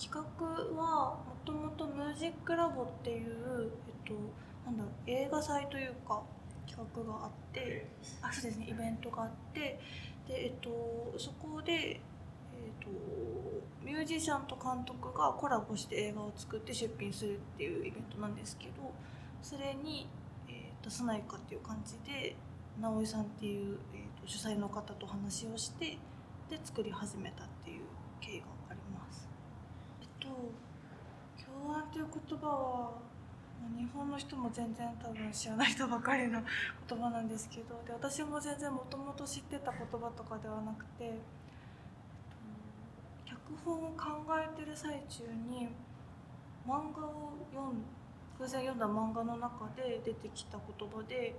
企画はもともとミュージックラボっていう、えっと、なんだろう映画祭というか企画があってあそうですねイベントがあってで、えっと、そこで、えっと、ミュージシャンと監督がコラボして映画を作って出品するっていうイベントなんですけどそれに、えー、出さないかっていう感じで直井さんっていう、えーと、主催の方と話をしてで作り始めたっていう経緯があります。えっと共案という言葉は日本の人も全然多分知らない人ばかりの言葉なんですけどで私も全然もともと知ってた言葉とかではなくて脚本を考えてる最中に漫画を読ん偶然読んだ漫画の中で出てきた言葉で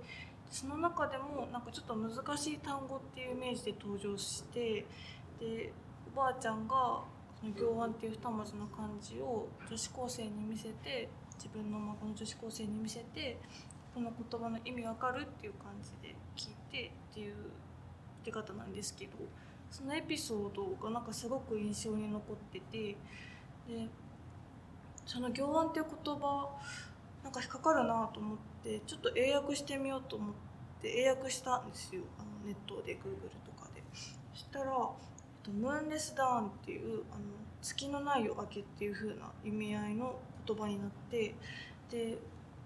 その中でもなんかちょっと難しい単語っていうイメージで登場してでおばあちゃんが行案っていう二文字の漢字を女子高生に見せて自分の孫の女子高生に見せてこの言葉の意味わかるっていう感じで聞いてっていう出方なんですけどそのエピソードがなんかすごく印象に残っててでその行案っていう言葉なんか引っかかるなと思ってちょっと英訳してみようと思って英訳したんですよあのネットで Google とかで。したら「とムーンレスダウン」っていうあの月のない夜明けっていう風な意味合いの言葉になってで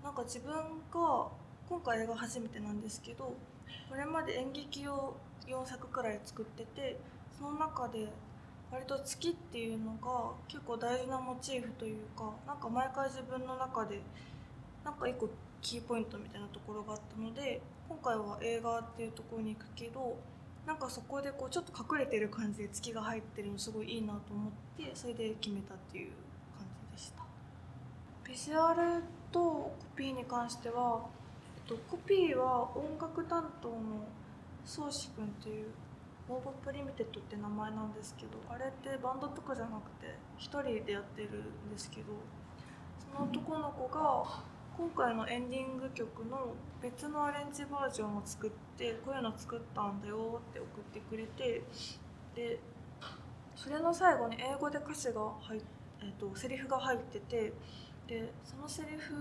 なんか自分が今回映画初めてなんですけどこれまで演劇を4作くらい作っててその中で割と月っていうのが結構大事なモチーフというかなんか毎回自分の中でなんか一個キーポイントみたいなところがあったので今回は映画っていうところに行くけどなんかそこでこうちょっと隠れてる感じで月が入ってるのすごいいいなと思ってそれで決めたっていう感じでした。ビジュアルとコピーに関しては、えっと、コピーは音楽担当の宗志くんっていうモーボップリミテッドって名前なんですけどあれってバンドとかじゃなくて1人でやってるんですけどその男の子が今回のエンディング曲の別のアレンジバージョンを作ってこういうの作ったんだよって送ってくれてでそれの最後に英語で歌詞が入っ、えーと、セリフが入っててでそのセリフ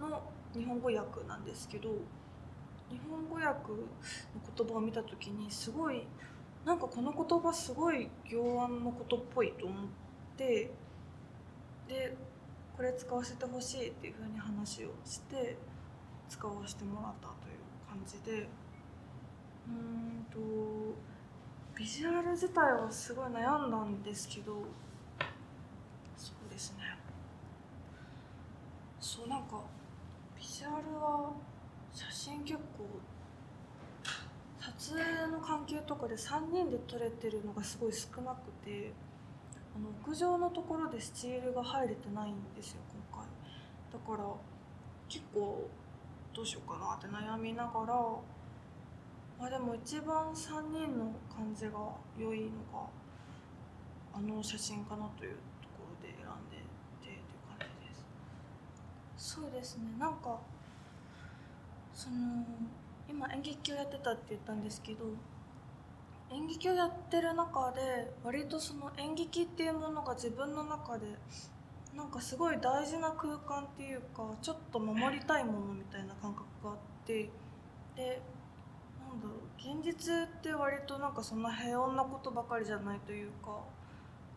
の日本語訳なんですけど日本語訳の言葉を見た時にすごいなんかこの言葉すごい行案のことっぽいと思ってでこれ使わせてほしいっていうふうに話をして使わせてもらったという感じでうんとビジュアル自体はすごい悩んだんですけどそうですねそうなんかビジュアルは写真結構撮影の関係とかで3人で撮れてるのがすごい少なくて。あの屋上のところでスチールが入れてないんですよ今回。だから結構どうしようかなって悩みながらまあでも一番3人の感じが良いのがあの写真かなというところで選んでてっていう感じです。そうですね。なんかその今演劇をやってたって言ったんですけど演劇をやってる中で割とその演劇っていうものが自分の中でなんかすごい大事な空間っていうかちょっと守りたいものみたいな感覚があってでなんだろう現実って割となんかそんな平穏なことばかりじゃないというか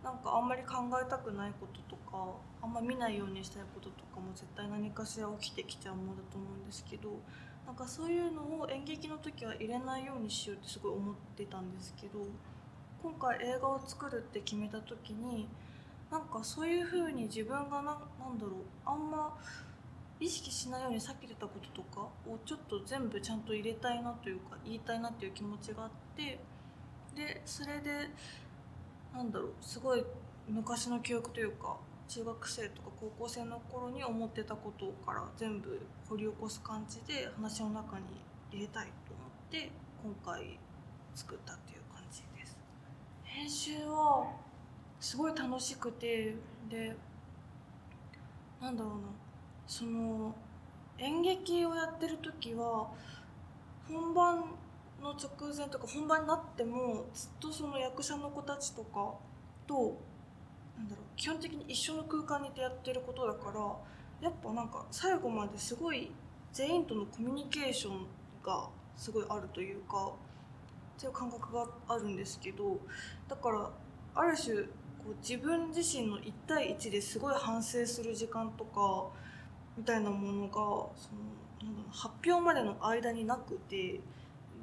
なんかあんまり考えたくないこととかあんま見ないようにしたいこととかも絶対何かしら起きてきちゃうものだと思うんですけどなんかそういうのを演劇の時は入れないようにしようってすごい思ってたんですけど今回映画を作るって決めた時になんかそういう風に自分がななんだろうあんま意識しないようにさっき出たこととかをちょっと全部ちゃんと入れたいなというか言いたいなっていう気持ちがあってでそれでなんだろうすごい昔の記憶というか中学生とか高校生の頃に思ってたことから全部掘り起こす感じで話の中に入れたいと思って今回作ったっていう感じです。編集はすごい楽しくてでなんだろうな。その演劇をやってる時は本番の直前とか本番になってもずっとその役者の子たちとかとなんだろう基本的に一緒の空間にいてやってることだからやっぱなんか最後まですごい全員とのコミュニケーションがすごいあるというかっていう感覚があるんですけどだからある種こう自分自身の1対1ですごい反省する時間とかみたいなものがそのなんだろう発表までの間になくて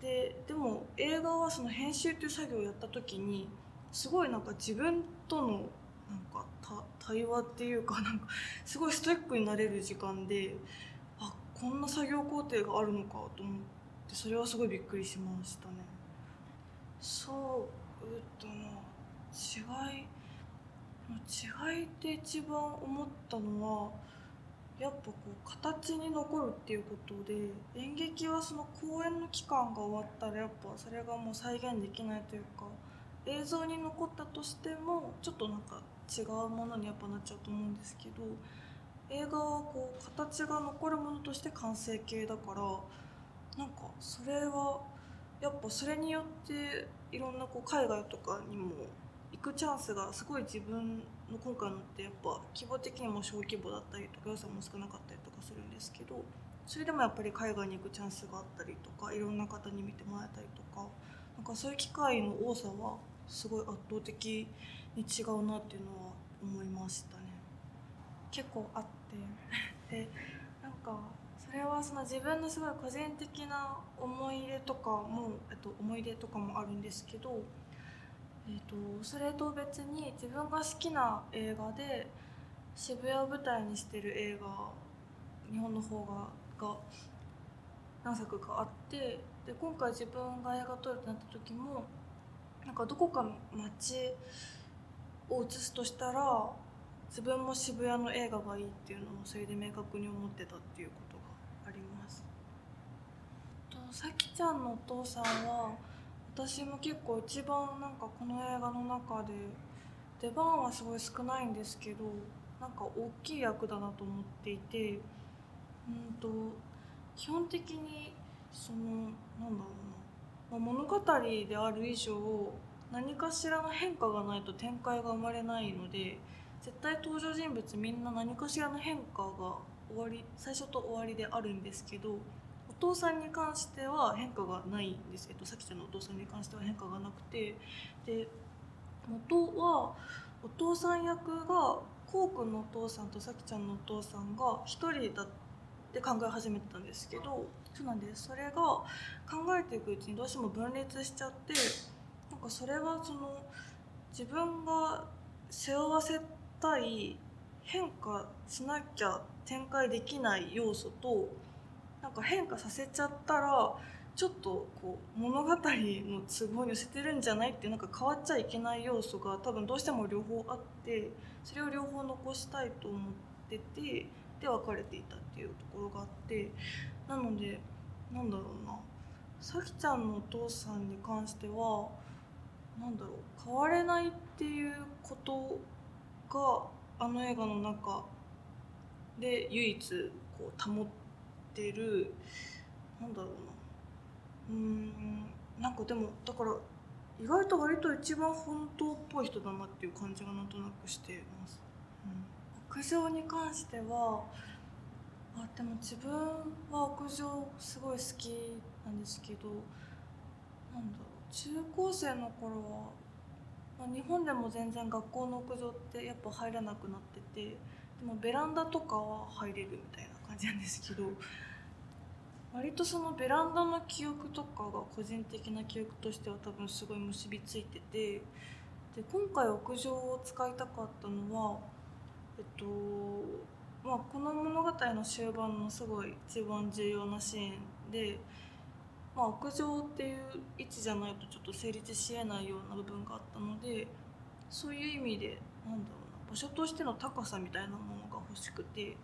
ででも映画はその編集という作業をやった時にすごいなんか自分とのなんか対話っていうかなんかすごいストイックになれる時間であこんな作業工程があるのかと思ってそれはすごいびっくりしましたね。そうえっとな違い違いって一番思ったのはやっぱこう形に残るっていうことで演劇はその公演の期間が終わったらやっぱそれがもう再現できないというか映像に残ったとしてもちょっとなんか違うものにやっぱなっちゃうと思うんですけど映画はこう形が残るものとして完成形だからなんかそれはやっぱそれによっていろんなこう海外とかにも行くチャンスがすごい自分の今回のってやっぱ規模的にも小規模だったりとか予算も少なかったりとかするんですけどそれでもやっぱり海外に行くチャンスがあったりとかいろんな方に見てもらえたりとかなんかそういう機会の多さはすごい圧倒的に違うなっていうのは思いましたね。結構あって でなんかそれはその自分のすごい個人的な思い出とかも、えっと、思い出とかもあるんですけど、えっと、それと別に自分が好きな映画で渋谷を舞台にしてる映画日本の方がが何作かあってで今回自分が映画撮るってなった時もなんかどこか街を映すとしたら自分も渋谷の映画がいいっていうのをそれで明確に思ってたっていうことがあります。とさきちゃんのお父さんは私も結構一番なんかこの映画の中で出番はすごい少ないんですけどなんか大きい役だなと思っていてうんと基本的にそのなんだろう、物語である以上何かしらの変化がないと展開が生まれないので絶対登場人物みんな何かしらの変化が終わり最初と終わりであるんですけどお父さんに関しては変化がないんですけどさきちゃんのお父さんに関しては変化がなくてで元はお父さん役がこうくんのお父さんとさきちゃんのお父さんが1人だって考え始めてたんですけどそうなんです。それが考えていくうちにどうしても分裂しちゃってなんかそれはその自分が背負わせたい変化しなきゃ展開できない要素となんか変化させちゃったらちょっとこう物語の都合に寄せてるんじゃないってなんか変わっちゃいけない要素が多分どうしても両方あってそれを両方残したいと思っててで別れていたっていうところがあってなのでなんだろうな。さきちゃんのお父さんに関してはなんだろう変われないっていうことがあの映画の中で唯一こう保ってるなんだろうな。うんなんかでもだから意外と割と一番本当っぽい人だなっていう感じがなんとなくしてます。うん。屋上に関してはあでも自分は屋上すごい好きなんですけどなんだろう中高生の頃は、まあ、日本でも全然学校の屋上ってやっぱ入らなくなっててでもベランダとかは入れるみたいな感じなんですけど割とそのベランダの記憶とかが個人的な記憶としては多分すごい結びついててで今回屋上を使いたかったのはっとまあ、この物語の終盤のすごい一番重要なシーンで、まあ、屋上っていう位置じゃないとちょっと成立しえないような部分があったのでそういう意味でなんだろうな場所としての高さみたいなものが欲しくて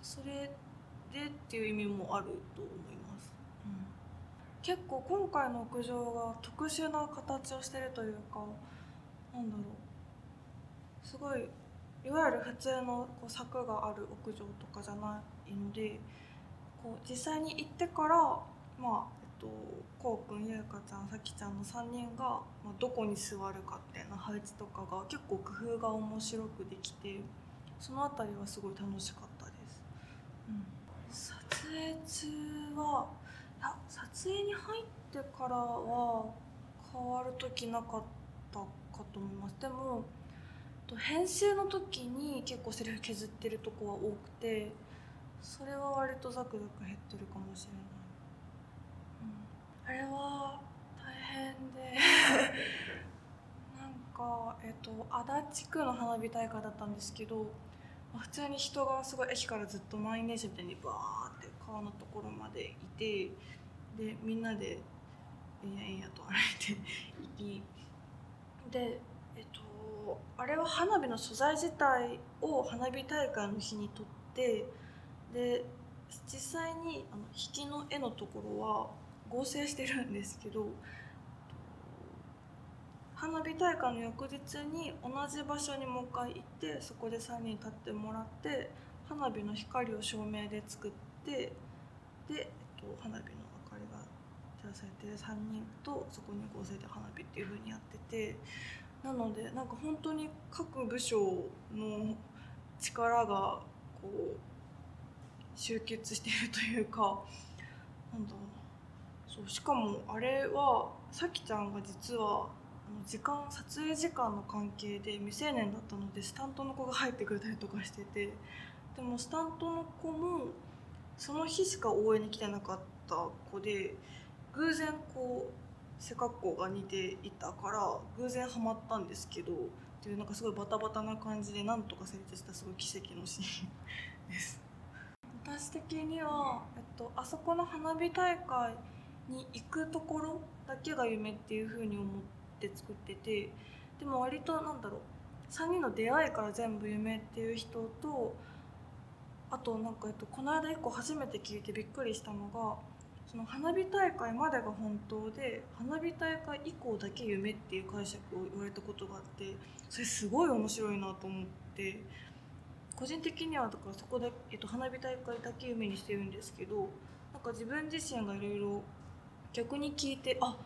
それでっていう意味もあると思います。うん、結構今回の屋上が特殊な形をしてるというかなんだろうすごいいわゆる普通のこう柵がある屋上とかじゃないのでこう実際に行ってから、まあえっとこうくんゆうかちゃんさきちゃんの3人が、ま、どこに座るかっていう配置とかが結構工夫が面白くできてその辺りはすごい楽しかったです、うん、撮影中はいや撮影に入ってからは変わる時なかったかと思います。でもと編集の時に結構セリフ削ってるとこは多くてそれは割とザクザク減ってるかもしれない、うん、あれは大変で なんかえっと足立区の花火大会だったんですけど普通に人がすごい駅からずっと満員電車みたいにバーって川のところまでいてでみんなでえんやえんやと歩いて行きであれは花火の素材自体を花火大会の日に撮ってで実際にあの引きの絵のところは合成してるんですけど花火大会の翌日に同じ場所にもう一回行ってそこで3人立ってもらって花火の光を照明で作ってで、えっと、花火の明かりが照らされて3人とそこに合成で花火っていう風にやっててなのでなんか本当に各部署の力がこう集結しているというかなんだろう。そうしかもあれはさきちゃんが実は時間撮影時間の関係で未成年だったのでスタントの子が入ってくれたりとかしててでもスタントの子もその日しか応援に来てなかった子で偶然こう背格好が似ていたから偶然ハマったんですけどっていうなんかすごいバタバタな感じでなんとか成立したすごい奇跡のシーンです。私的には、えっと、あそこの花火大会に行くところだけが夢っていうふうに思って作っててでも割となんだろう3人の出会いから全部夢っていう人とあとなんか、えっと、この間1個初めて聞いてびっくりしたのがその花火大会までが本当で花火大会以降だけ夢っていう解釈を言われたことがあってそれすごい面白いなと思って個人的にはだからそこで、えっと、花火大会だけ夢にしてるんですけどなんか自分自身がいろいろ逆に聞いてあ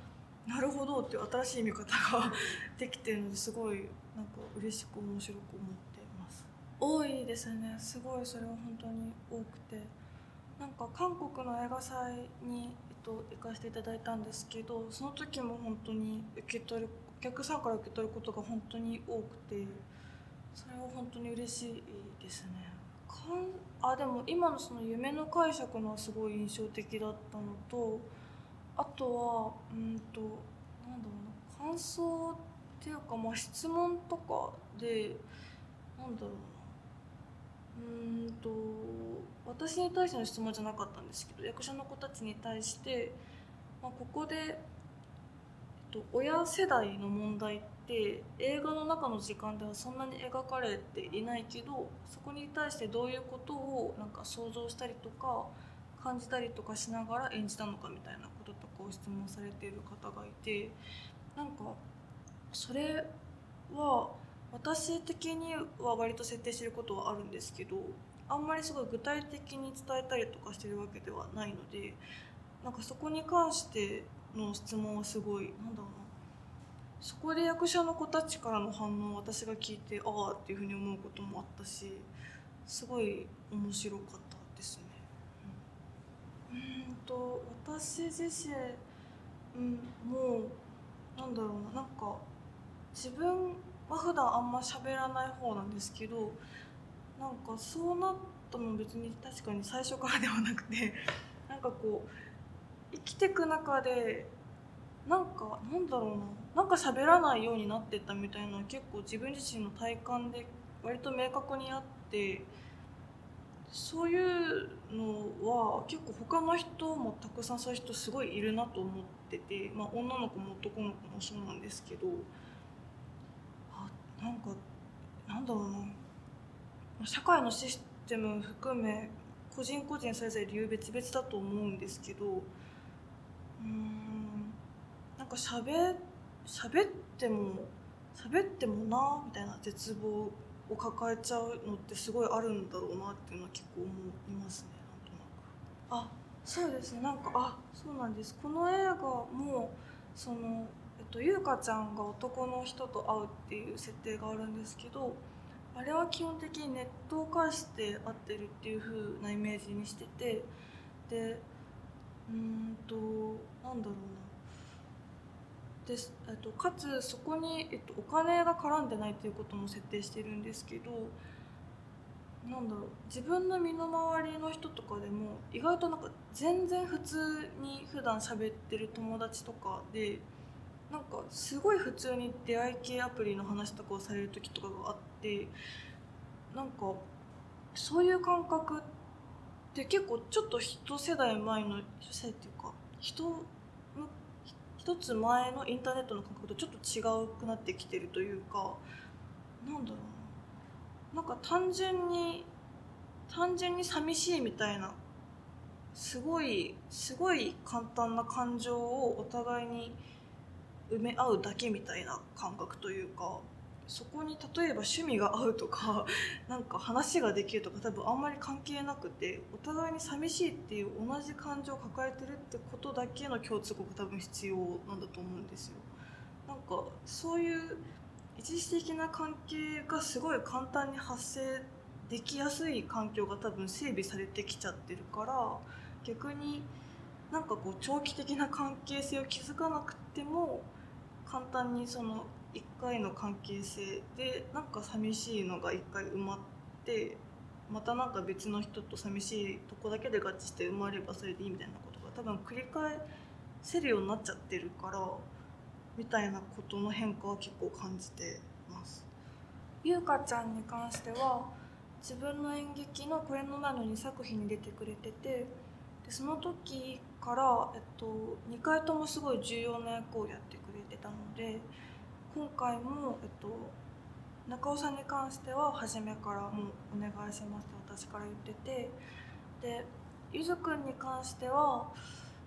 なるほどっていう新しい見方が できてるのですごいなんか嬉しく面白く思ってます。多いですね。すごいそれは本当に多くて。なんか韓国の映画祭に、えっと、行かせていただいたんですけどその時も本当に受け取るお客さんから受け取ることが本当に多くてそれは本当に嬉しいですね。かんあでも今のその夢の解釈のはすごい印象的だったのとあとはうんとなんだろうな感想っていうかまあ質問とかでなんだろうな。うんと私に対しての質問じゃなかったんですけど役者の子たちに対して、まあ、ここで、えっと、親世代の問題って映画の中の時間ではそんなに描かれていないけどそこに対してどういうことをなんか想像したりとか感じたりとかしながら演じたのかみたいなこととかを質問されている方がいてなんかそれは私的には割と設定してることはあるんですけどあんまりすごい具体的に伝えたりとかしてるわけではないのでなんかそこに関しての質問はすごいなんだろうな。そこで役者の子たちからの反応を私が聞いてああっていうふうに思うこともあったしすごい面白かったですね。うんと私自身、うん、もうなんだろうな。なんか自分は普段あんま喋らない方なんですけどなんかそうなったの別に確かに最初からではなくて なんかこう生きてく中でなんかなんだろうななんか喋らないようになってったみたいな結構自分自身の体感で割と明確にあってそういうのは結構他の人もたくさんそういう人すごいいるなと思ってて、まあ、女の子も男の子もそうなんですけどなんかなんだろうな。社会のシステム含め個人個人それぞれ理由別々だと思うんですけどうんなんかしゃべしゃべってもしゃべってもなみたいな絶望を抱えちゃうのってすごいあるんだろうなっていうのは結構思いますね。なんとなく。あそうですね。なんかあそうなんです。この映画もその、と、優香ちゃんが男の人と会うっていう設定があるんですけどあれは基本的にネットを介して会ってるっていう風なイメージにしててでうんとなんだろうな。で、えっと、かつそこに、えっと、お金が絡んでないっていうことも設定してるんですけどなんだろう自分の身の回りの人とかでも意外となんか全然普通に普段喋ってる友達とかでなんかすごい普通に出会い系アプリの話とかをされる時とかがあってなんかそういう感覚って結構ちょっと一世代前の一世代っていうか人の一つ前のインターネットの感覚とちょっと違うくなってきてるというかなんだろうな。なんか単純に単純に寂しいみたいなすごいすごい簡単な感情をお互いに埋め合うだけみたいな感覚というかそこに例えば趣味が合うとか なんか話ができるとか多分あんまり関係なくてお互いに寂しいっていう同じ感情を抱えてるってことだけの共通語が多分必要なんだと思うんですよ。なんかそういう一時的な関係がすごい簡単に発生できやすい環境が多分整備されてきちゃってるから逆になんかこう長期的な関係性を築かなくても簡単にその1回の関係性でなんか寂しいのが1回埋まってまたなんか別の人と寂しいとこだけで合致して生まればそれでいいみたいなことが多分繰り返せるようになっちゃってるからみたいなことの変化は結構感じてます。ゆうかちゃんに関しては自分の演劇のこれの前の2作品に出てくれててでその時から、えっと、2回ともすごい重要な役をやってくれてたので今回も、えっと、中尾さんに関しては初めからもうお願いしますって私から言っててでゆずくんに関しては、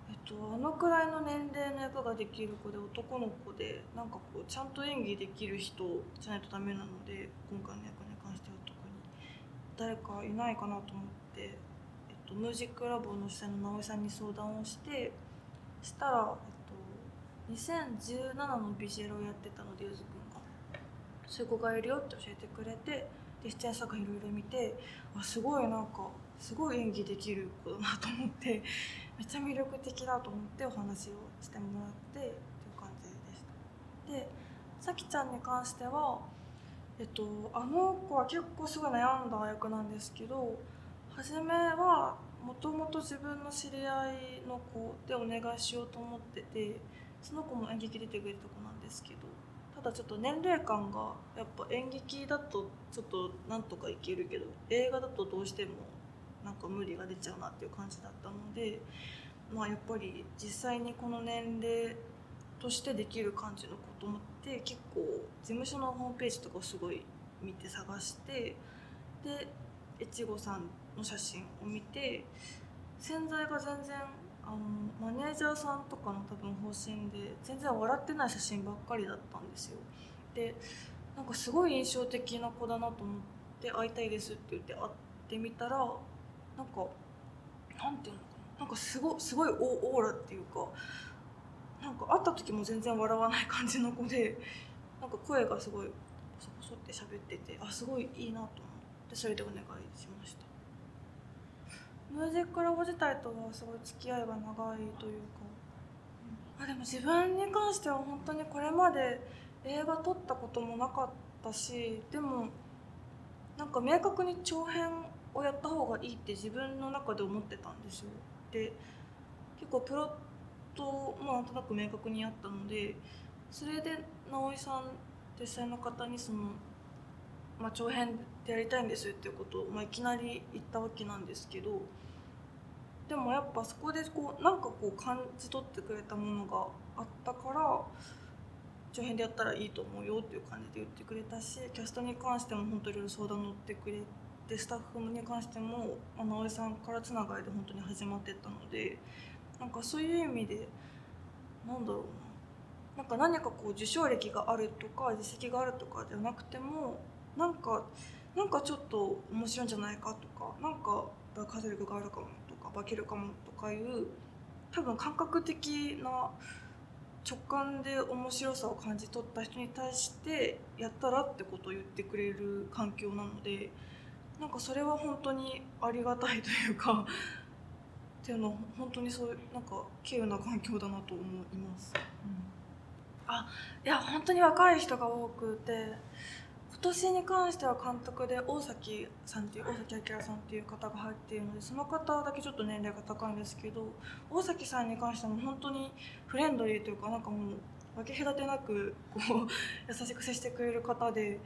えっと、あのくらいの年齢の役ができる子で男の子でなんかこうちゃんと演技できる人じゃないとダメなので今回の役に関しては特に誰かいないかなと思って、えっと、ムージックラボの主催の直井さんに相談をしてしたら、2017のビジュアルをやってたのでゆずくんが。そういう子がいるよって教えてくれてで出演作品いろいろ見てあすごいなんかすごい演技できる子だなと思ってめっちゃ魅力的だと思ってお話をしてもらってっていう感じでした。でさきちゃんに関してはえっとあの子は結構すごい悩んだ役なんですけど初めはもともと自分の知り合いの子でお願いしようと思っててその子も演劇出てくれた子なんですけどただちょっと年齢感がやっぱ演劇だとちょっとなんとかいけるけど映画だとどうしてもなんか無理が出ちゃうなっていう感じだったのでまあやっぱり実際にこの年齢としてできる感じのこと思って結構事務所のホームページとかをすごい見て探してで越後さんの写真を見て洗剤が全然あのマネージャーさんとかの多分方針で全然笑ってない写真ばっかりだったんですよ。でなんかすごい印象的な子だなと思って会いたいですって言って会ってみたらなんかなんていうのかな。なんかすごすごいオーラっていうかなんか会った時も全然笑わない感じの子でなんか声がすごいポソポソって喋っててあすごいいいなと思ってそれでお願いしました。ムージックラボ自体とはすごい付き合いが長いというか、あでも自分に関しては本当にこれまで映画撮ったこともなかったしでもなんか明確に長編をやった方がいいって自分の中で思ってたんですよ。で結構プロットもなんとなく明確にあったのでそれで直井さん実際の方にその、まあ、長編でやりたいんですっていうことを、まあ、いきなり言ったわけなんですけどでもやっぱそこでこうなんかこう感じ取ってくれたものがあったから長編でやったらいいと思うよっていう感じで言ってくれたしキャストに関しても本当いろいろ相談乗ってくれてスタッフに関しても直江さんからつながりで本当に始まってったのでなんかそういう意味でなんだろうな。なんか何かこう受賞歴があるとか実績があるとかではなくてもなんかなんかちょっと面白いんじゃないかとかなんか爆発力があるかも。とか化けるかもとかいう多分感覚的な直感で面白さを感じ取った人に対してやったらってことを言ってくれる環境なのでなんかそれは本当にありがたいというかっていうのは本当にそういうなんか稀有な環境だなと思います。うん、あいや本当に若い人が多くて今年に関しては監督で大崎さんっていう大崎明さんっていう方が入っているのでその方だけちょっと年齢が高いんですけど大崎さんに関しては本当にフレンドリーというかなんかもう分け隔てなくこう優しく接してくれる方で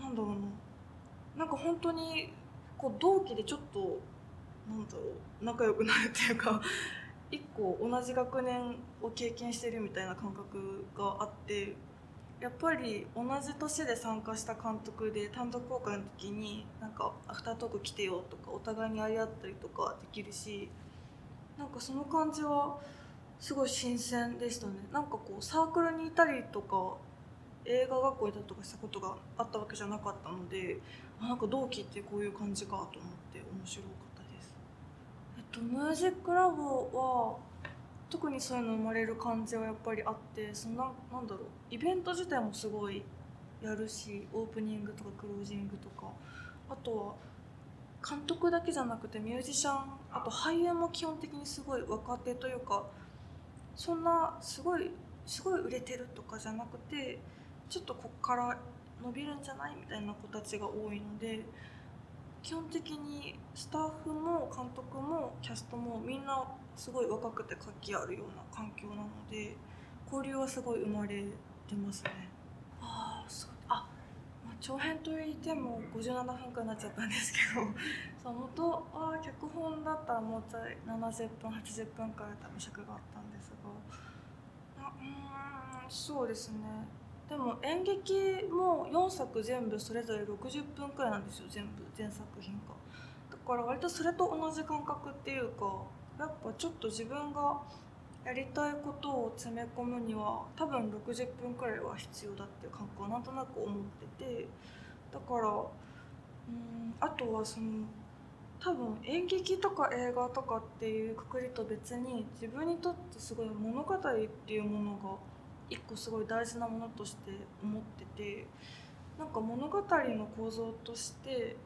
なんだろうななんか本当にこう同期でちょっとなんだろう仲良くなるっていうか一個同じ学年を経験してるみたいな感覚があってやっぱり同じ年で参加した監督で単独公開の時になんかアフタートーク来てよとかお互いに会い合ったりとかできるしなんかその感じはすごい新鮮でしたねなんかこうサークルにいたりとか映画学校にいたりとかしたことがあったわけじゃなかったのであなんか同期ってこういう感じかと思って面白かったです。えっと、ミュージックラボは特にそういうの生まれる感じはやっぱりあってそのなんだろう。イベント自体もすごいやるしオープニングとかクロージングとか。あとは監督だけじゃなくてミュージシャンあと俳優も基本的にすごい若手というかそんなすごいすごい売れてるとかじゃなくてちょっとこっから伸びるんじゃないみたいな子たちが多いので基本的にスタッフも監督もキャストもみんなすごい若くて活気あるような環境なので交流はすごい生まれてますね。ああそうあ、まあ、長編といっても57分間になっちゃったんですけど そう元は脚本だったらもうちょい70分80分くらい多分尺があったんですがあうんそうですね。でも演劇も4作全部それぞれ60分くらいなんですよ全部全作品が。だから割とそれと同じ感覚っていうかやっぱちょっと自分がやりたいことを詰め込むには多分60分くらいは必要だっていう感覚はなんとなく思っててだからうんあとはその多分演劇とか映画とかっていうくくりと別に自分にとってすごい物語っていうものが一個すごい大事なものとして思っててなんか物語の構造として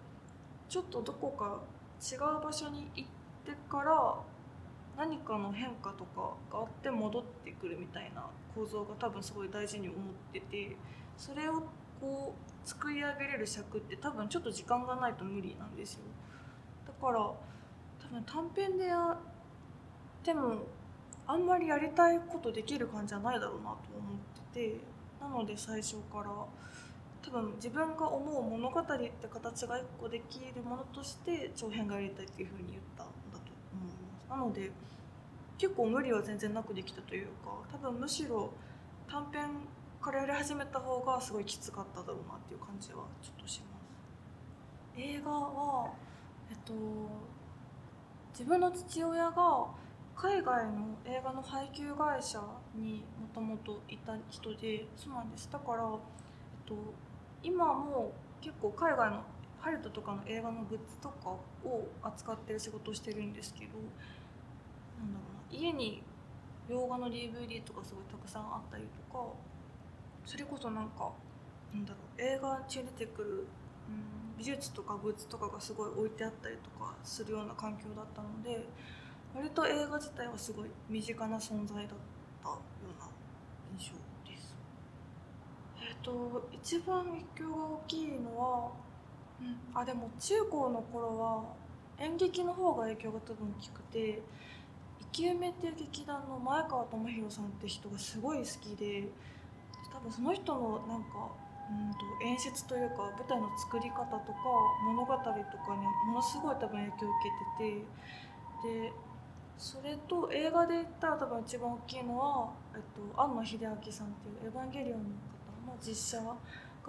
ちょっとどこか違う場所に行ってから何かの変化とかがあって戻ってくるみたいな構造が多分すごい大事に思っててそれをこう作り上げれる尺って多分ちょっと時間がないと無理なんですよ。だから多分短編でやってもあんまりやりたいことできる感じじゃないだろうなと思っててなので最初から多分自分が思う物語って形が一個できるものとして長編がやりたいっていうふうに言った。なので結構無理は全然なくできたというか多分むしろ短編からやり始めた方がすごいきつかっただろうなっていう感じはちょっとします。映画はえっと自分の父親が海外の映画の配給会社にもともといた人でそうなんです。だから、えっと、今も結構海外のハリウッドとかの映画のグッズとかを扱ってる仕事をしてるんですけどなんだろうな家に洋画の DVD とかすごいたくさんあったりとかそれこそなんかなんだろう映画中に出てくる、うん、美術とかグッズとかがすごい置いてあったりとかするような環境だったので割と映画自体はすごい身近な存在だったような印象です。えっ、と一番影響が大きいのは、あでも中高の頃は演劇の方が影響が多分大きくて生き埋めっていう劇団の前川智弘さんって人がすごい好きで多分その人のなんかうんと演出というか舞台の作り方とか物語とかにものすごい多分影響を受けててでそれと映画で言ったら多分一番大きいのは、えっと、庵野秀明さんっていう「エヴァンゲリオン」の方の実写が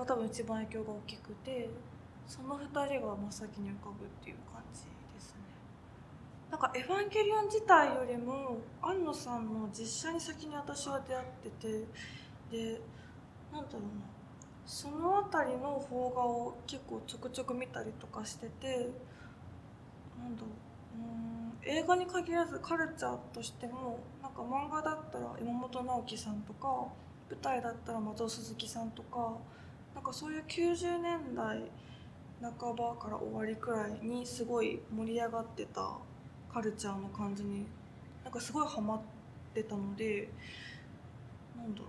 多分一番影響が大きくてその2人が真っ先に浮かぶっていう感じですね。なんか「エヴァンゲリオン」自体よりも庵野さんの実写に先に私は出会っててでなんだろうな。その辺りの邦画を結構ちょくちょく見たりとかしててなんだろう。うん映画に限らずカルチャーとしてもなんか漫画だったら山本直樹さんとか舞台だったら松尾鈴木さんとかなんかそういう90年代半ばから終わりくらいにすごい盛り上がってたカルチャーの感じになんかすごいハマってたのでなんだろ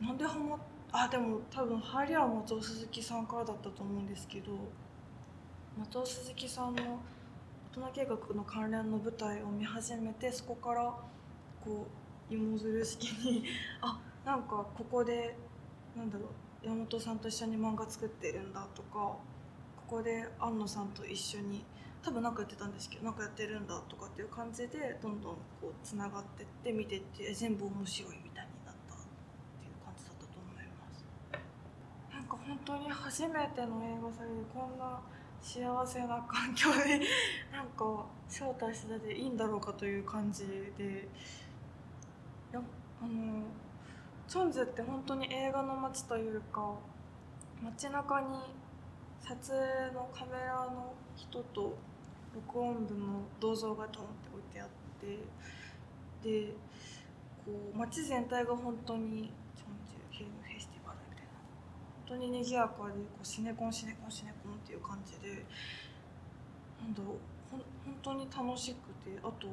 うな。んでハマっあでも多分入りは松尾鈴木さんからだったと思うんですけど松尾鈴木さんの大人計画の関連の舞台を見始めてそこからこう芋づる式に あなんかここでなんだろう山本さんと一緒に漫画作ってるんだとかここで安野さんと一緒に多分何かやってたんですけど何かやってるんだとかっていう感じでどんどんこうつながってって見てって全部面白いみたいになったっていう感じだったと思います。なんか本当に初めての映画祭でこんな幸せな環境で なんか招待してていいんだろうかという感じでやあのチョンズって本当に映画の街というか街中に撮影のカメラの人と録音部の銅像がドンって置いてあってでこう街全体が本当にチョンジュフェスティバルみたいな。本当に賑やかでこうシネコンシネコンシネコンっていう感じでなんだろうほん本当に楽しくてあと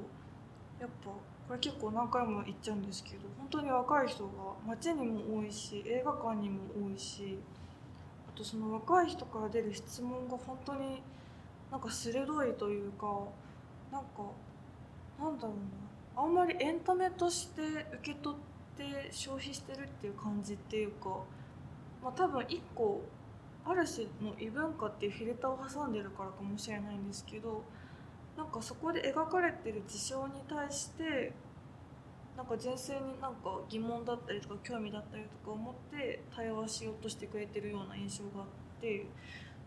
やっぱこれ結構何回も言っちゃうんですけど本当に若い人が街にも多いし映画館にも多いしとその若い人から出る質問が本当になんか鋭いというかなんかなんだろうな。あんまりエンタメとして受け取って消費してるっていう感じっていうか、まあ、多分一個ある種の異文化っていうフィルターを挟んでるからかもしれないんですけどなんかそこで描かれてる事象に対してなんか純粋になんか疑問だったりとか興味だったりとか思って対話しようとしてくれてるような印象があって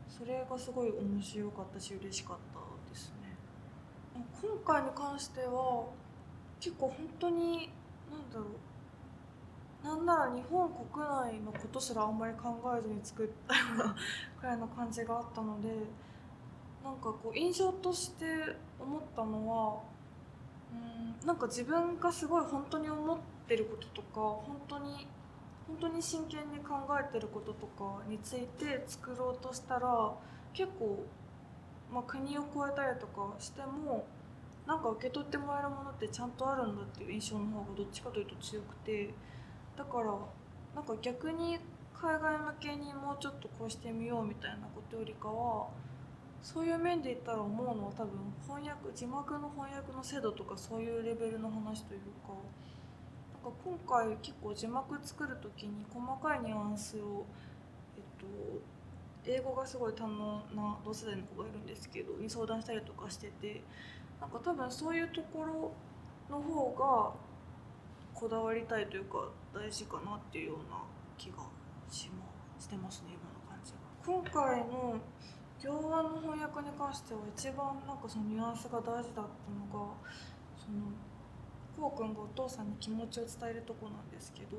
それがすごい面白かったし嬉しかったですね。今回に関しては結構本当に何だろうなんなら日本国内のことすらあんまり考えずに作ったようなくらいの感じがあったのでなんかこう印象として思ったのはうん。なんか自分がすごい本当に思ってることとか本当に本当に真剣に考えてることとかについて作ろうとしたら結構、まあ、国を越えたりとかしてもなんか受け取ってもらえるものってちゃんとあるんだっていう印象の方がどっちかというと強くてだからなんか逆に海外向けにもうちょっとこうしてみようみたいなことよりかはそういう面で言ったら思うのは多分翻訳字幕の翻訳の精度とかそういうレベルの話というかなんか今回結構字幕作る時に細かいニュアンスを、えっと、英語がすごい堪能な同世代の子がいるんですけどに相談したりとかしててなんか多分そういうところの方がこだわりたいというか大事かなっていうような気がしましてますね今の感じが。今回の行案の翻訳に関しては一番なんかそのニュアンスが大事だったのがそのこうくんがお父さんに気持ちを伝えるとこなんですけど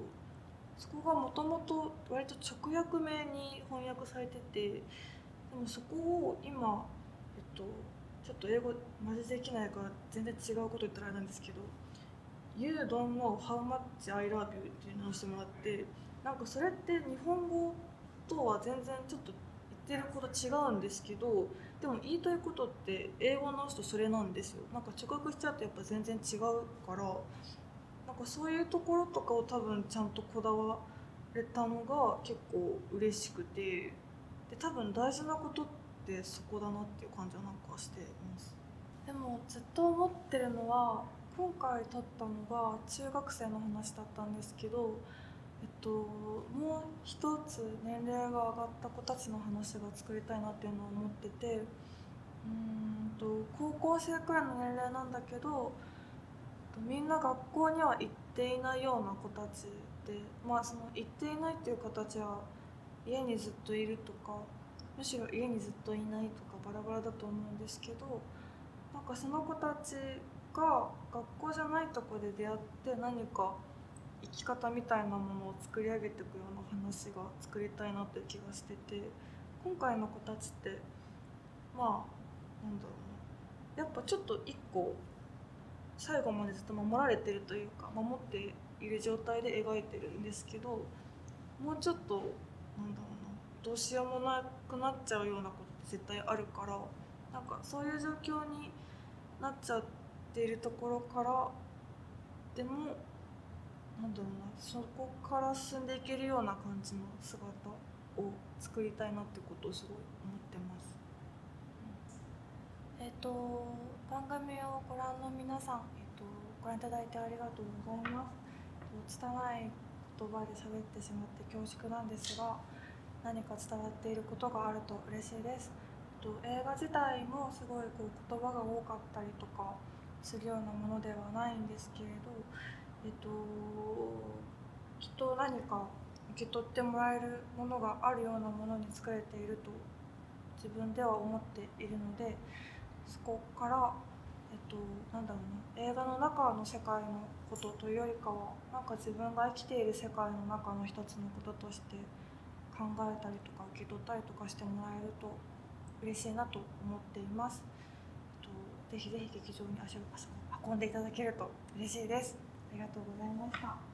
そこがもともと割と直訳名に翻訳されててでもそこを今えっとちょっと英語マジできないから全然違うこと言ったらあれなんですけど「You don't know how much I love you」っていうのをしてもらってなんかそれって日本語とは全然ちょっとってること違うんですけどでも言いたいことって英語の人それなんですよ。なんか直訳しちゃうとやっぱ全然違うからなんかそういうところとかを多分ちゃんとこだわれたのが結構嬉しくてで多分大事なことってそこだなっていう感じはなんかしてます。でもずっと思ってるのは今回撮ったのが中学生の話だったんですけどえっと、もう一つ年齢が上がった子たちの話が作りたいなっていうのを思っててうんと高校生くらいの年齢なんだけどみんな学校には行っていないような子たちでまあその行っていないっていう子たちは家にずっといるとかむしろ家にずっといないとかバラバラだと思うんですけどなんかその子たちが学校じゃないとこで出会って何か生き方みたいなものを作り上げていくような話が作りたいなという気がしてて今回の子たちってまあなんだろうな。やっぱちょっと一個最後までずっと守られてるというか守っている状態で描いてるんですけどもうちょっとなんだろうな。どうしようもなくなっちゃうようなことって絶対あるからなんかそういう状況になっちゃっているところからでもなんだろうなそこから進んでいけるような感じの姿を作りたいなってことをすごい思ってます。えっ、と番組をご覧の皆さん、えっ、とご覧いただいてありがとうございます。拙い言葉で喋ってしまって恐縮なんですが何か伝わっていることがあると嬉しいです。えっと映画自体もすごいこう言葉が多かったりとかするようなものではないんですけれどえっと、きっと何か受け取ってもらえるものがあるようなものに作れていると自分では思っているのでそこから、えっと、なんだろうな映画の中の世界のことというよりかはなんか自分が生きている世界の中の一つのこととして考えたりとか受け取ったりとかしてもらえると嬉しいなと思っています。えっと、ぜひぜひ劇場に足を運んでいただけると嬉しいです。ありがとうございました。